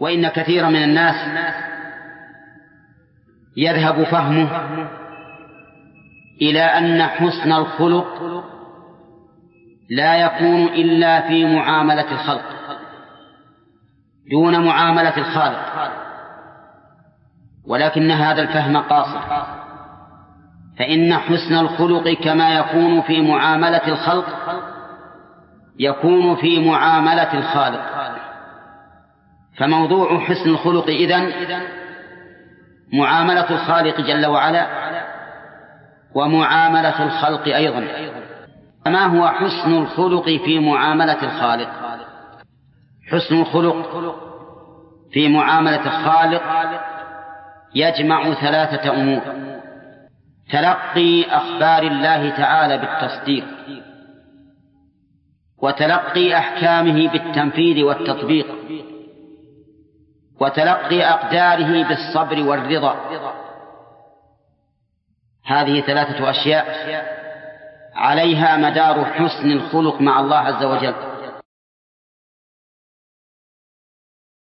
وإن كثيرا من الناس يذهب فهمه إلى أن حسن الخلق لا يكون إلا في معاملة الخلق دون معاملة الخالق ولكن هذا الفهم قاصر. فإن حسن الخلق كما يكون في معاملة الخلق يكون في معاملة الخالق. فموضوع حسن الخلق إذن معاملة الخالق جل وعلا ومعاملة الخلق أيضا. ما هو حسن الخلق في معاملة الخالق؟ حسن الخلق في معاملة الخالق يجمع ثلاثة أمور. تلقي أخبار الله تعالى بالتصديق وتلقي أحكامه بالتنفيذ والتطبيق وتلقي أقداره بالصبر والرضا. هذه ثلاثة أشياء عليها مدار حسن الخلق مع الله عز وجل.